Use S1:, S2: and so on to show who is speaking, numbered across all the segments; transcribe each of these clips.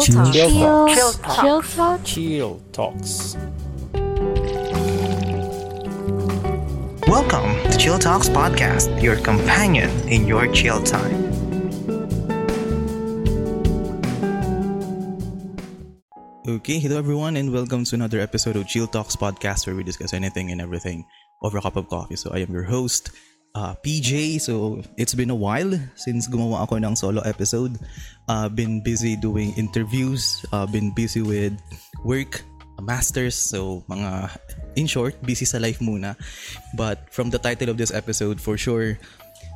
S1: Chill Talk.
S2: Chill Talk.
S1: Chill Talk.
S2: Chill Talks.
S3: Welcome to Chill Talks Podcast, your companion in your chill time.
S4: Okay, hello everyone, and welcome to another episode of Chill Talks Podcast where we discuss anything and everything over a cup of coffee. So, I am your host, uh, PJ. So, it's been a while since gumawa ako ng solo episode. Uh, been busy doing interviews, uh, been busy with work, masters. So, mga, in short, busy sa life muna. But from the title of this episode, for sure,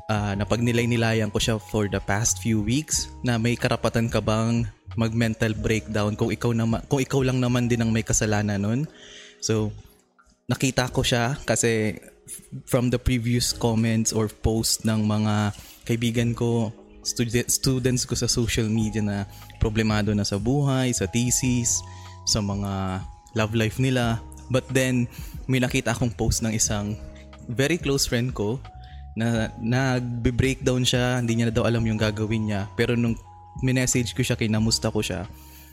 S4: uh, napagnilay-nilayan ko siya for the past few weeks na may karapatan ka bang mag-mental breakdown kung ikaw naman kung ikaw lang naman din ang may kasalanan nun. So nakita ko siya kasi from the previous comments or post ng mga kaibigan ko, student, students ko sa social media na problemado na sa buhay, sa thesis, sa mga love life nila. But then, may nakita akong post ng isang very close friend ko na nagbe-breakdown siya, hindi niya na daw alam yung gagawin niya. Pero nung minessage ko siya, kinamusta ko siya,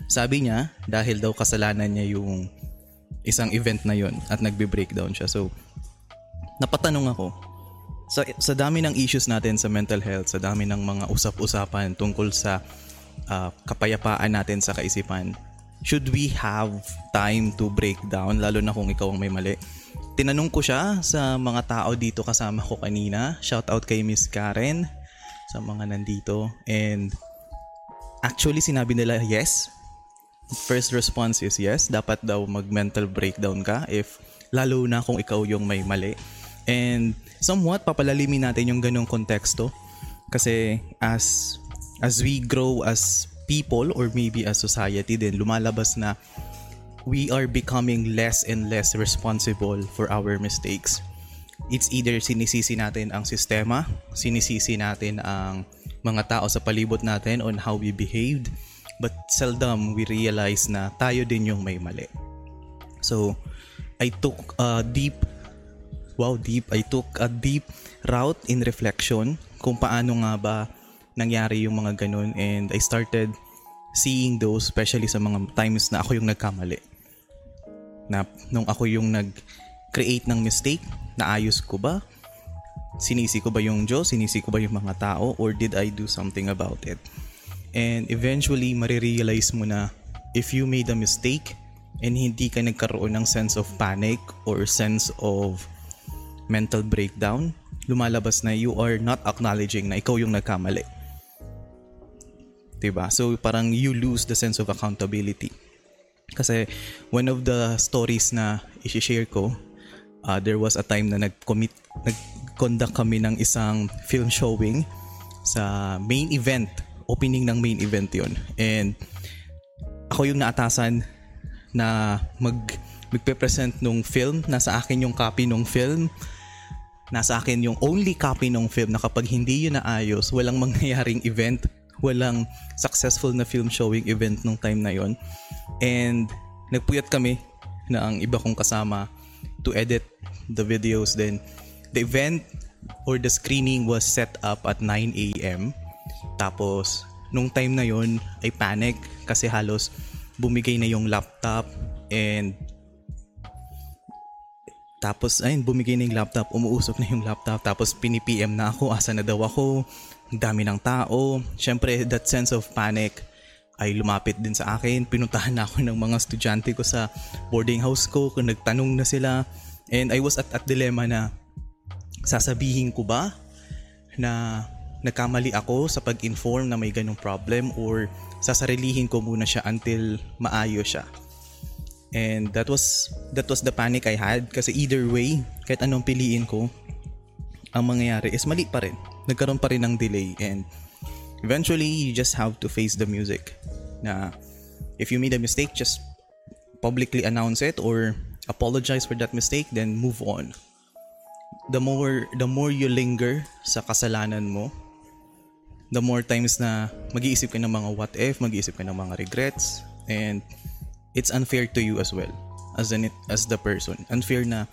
S4: sabi niya, dahil daw kasalanan niya yung isang event na yon at nagbe-breakdown siya. So, napatanong ako, sa, sa dami ng issues natin sa mental health, sa dami ng mga usap-usapan tungkol sa uh, kapayapaan natin sa kaisipan, should we have time to break down, lalo na kung ikaw ang may mali? Tinanong ko siya sa mga tao dito kasama ko kanina. Shout out kay Miss Karen sa mga nandito. And actually sinabi nila yes. First response is yes. Dapat daw mag-mental breakdown ka if lalo na kung ikaw yung may mali. And somewhat papalalimin natin yung ganong konteksto kasi as as we grow as people or maybe as society din lumalabas na we are becoming less and less responsible for our mistakes. It's either sinisisi natin ang sistema, sinisisi natin ang mga tao sa palibot natin on how we behaved, but seldom we realize na tayo din yung may mali. So, I took a deep, wow, deep, I took a deep route in reflection kung paano nga ba nangyari yung mga ganun and I started seeing those especially sa mga times na ako yung nagkamali na nung ako yung nag-create ng mistake, naayos ko ba? Sinisi ko ba yung Diyos? Sinisi ko ba yung mga tao? Or did I do something about it? And eventually, marirealize mo na if you made a mistake and hindi ka nagkaroon ng sense of panic or sense of mental breakdown, lumalabas na you are not acknowledging na ikaw yung nagkamali. 'Di ba? So parang you lose the sense of accountability. Kasi one of the stories na i-share ko, uh, there was a time na nag-commit, nag-conduct kami ng isang film showing sa main event, opening ng main event yon And ako yung naatasan na mag magpe-present nung film, nasa akin yung copy nung film, nasa akin yung only copy nung film na kapag hindi yun naayos, walang mangyayaring event, walang successful na film showing event nung time na yon And nagpuyat kami na ang iba kong kasama to edit the videos then the event or the screening was set up at 9 a.m. Tapos nung time na yon ay panic kasi halos bumigay na yung laptop and tapos ayun bumigay na yung laptop umuusok na yung laptop tapos pini-PM na ako asa na daw ako dami ng tao syempre that sense of panic ay lumapit din sa akin. Pinuntahan na ako ng mga estudyante ko sa boarding house ko kung nagtanong na sila. And I was at, at dilemma na sasabihin ko ba na nagkamali ako sa pag-inform na may ganong problem or sasarilihin ko muna siya until maayos siya. And that was that was the panic I had. Kasi either way, kahit anong piliin ko, ang mangyayari is mali pa rin. Nagkaroon pa rin ng delay. And eventually you just have to face the music. Na if you made a mistake just publicly announce it or apologize for that mistake then move on. The more the more you linger sa kasalanan mo the more times na mag-iisip ka ng mga what if mag-iisip ka ng mga regrets and it's unfair to you as well as an as the person. Unfair na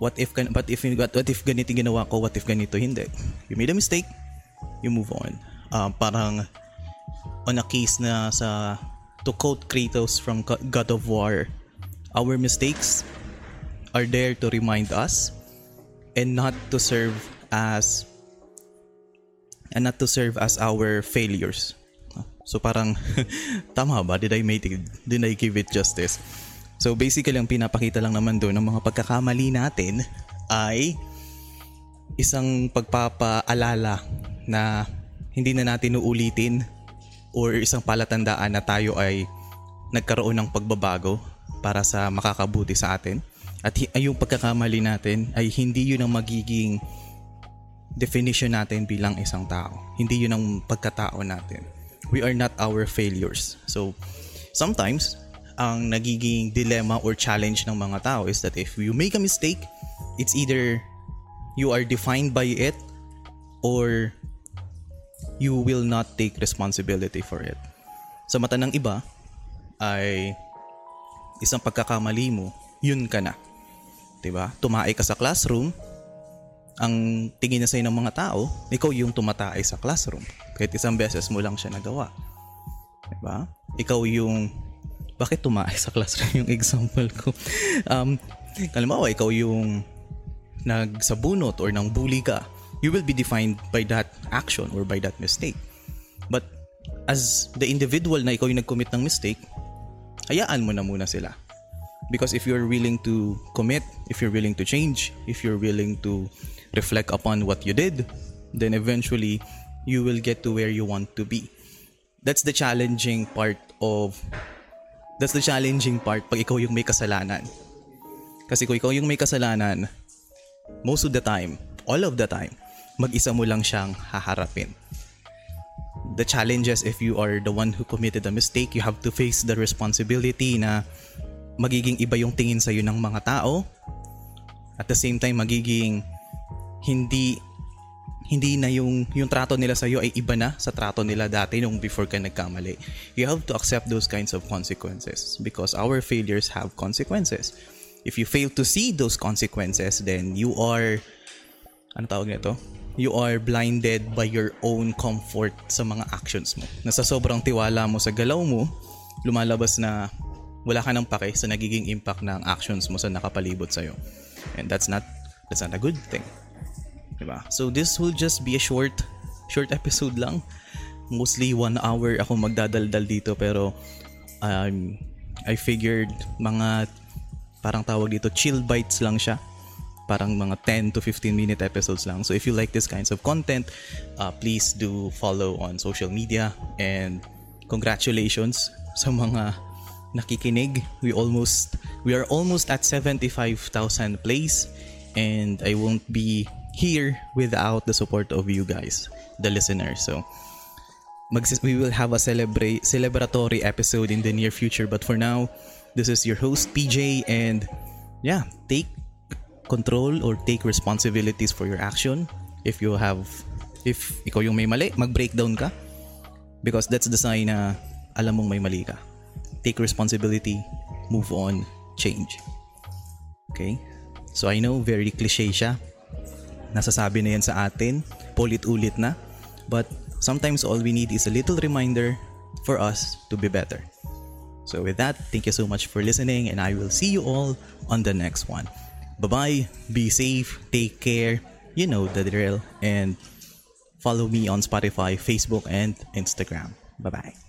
S4: what if kan what if what, what if ganito ginawa ko what if ganito hindi? You made a mistake you move on. Uh, parang on a case na sa to quote Kratos from Go- God of War, our mistakes are there to remind us and not to serve as and not to serve as our failures. So parang tama ba? Did I make it, did I give it justice? So basically ang pinapakita lang naman doon ng mga pagkakamali natin ay isang pagpapaalala na hindi na natin uulitin or isang palatandaan na tayo ay nagkaroon ng pagbabago para sa makakabuti sa atin. At yung pagkakamali natin ay hindi yun ang magiging definition natin bilang isang tao. Hindi yun ang pagkatao natin. We are not our failures. So, sometimes, ang nagiging dilemma or challenge ng mga tao is that if you make a mistake, it's either you are defined by it or you will not take responsibility for it. Sa mata ng iba, ay isang pagkakamali mo, yun ka na. 'Di ba? Tumae ka sa classroom, ang tingin na sa'yo ng mga tao, ikaw yung tumatae sa classroom. Kahit isang beses mo lang siya nagawa. 'Di ba? Ikaw yung bakit tumae sa classroom yung example ko? Um, halimbawa, ikaw yung nagsabunot or nang bully ka, you will be defined by that action or by that mistake. But as the individual na ikaw yung nag-commit ng mistake, hayaan mo na muna sila. Because if you're willing to commit, if you're willing to change, if you're willing to reflect upon what you did, then eventually you will get to where you want to be. That's the challenging part of That's the challenging part pag ikaw yung may kasalanan. Kasi kung ikaw yung may kasalanan, most of the time, all of the time, mag-isa mo lang siyang haharapin. The challenges if you are the one who committed a mistake, you have to face the responsibility na magiging iba yung tingin sa'yo ng mga tao. At the same time, magiging hindi hindi na yung yung trato nila sa iyo ay iba na sa trato nila dati nung before ka nagkamali. You have to accept those kinds of consequences because our failures have consequences. If you fail to see those consequences, then you are ano tawag nito? You are blinded by your own comfort sa mga actions mo. Nasa sobrang tiwala mo sa galaw mo, lumalabas na wala ka ng pake sa nagiging impact ng actions mo sa nakapalibot sa'yo. And that's not that's not a good thing. Diba? So this will just be a short short episode lang. Mostly one hour ako magdadaldal dito pero um, I figured mga parang tawag dito chill bites lang siya. Parang mga 10 to 15 minute episodes lang. So if you like this kinds of content, uh, please do follow on social media and congratulations sa mga nakikinig. We almost we are almost at 75,000 plays and I won't be here without the support of you guys, the listeners. So, magsis- we will have a celebrate celebratory episode in the near future. But for now, this is your host PJ, and yeah, take control or take responsibilities for your action. If you have, if ikaw yung may mali, mag-breakdown ka. Because that's the sign na alam mong may mali ka. Take responsibility, move on, change. Okay? So I know very cliche siya, nasasabi na yan sa atin, paulit-ulit na. But sometimes all we need is a little reminder for us to be better. So with that, thank you so much for listening and I will see you all on the next one. Bye-bye, be safe, take care, you know the drill, and follow me on Spotify, Facebook, and Instagram. Bye-bye.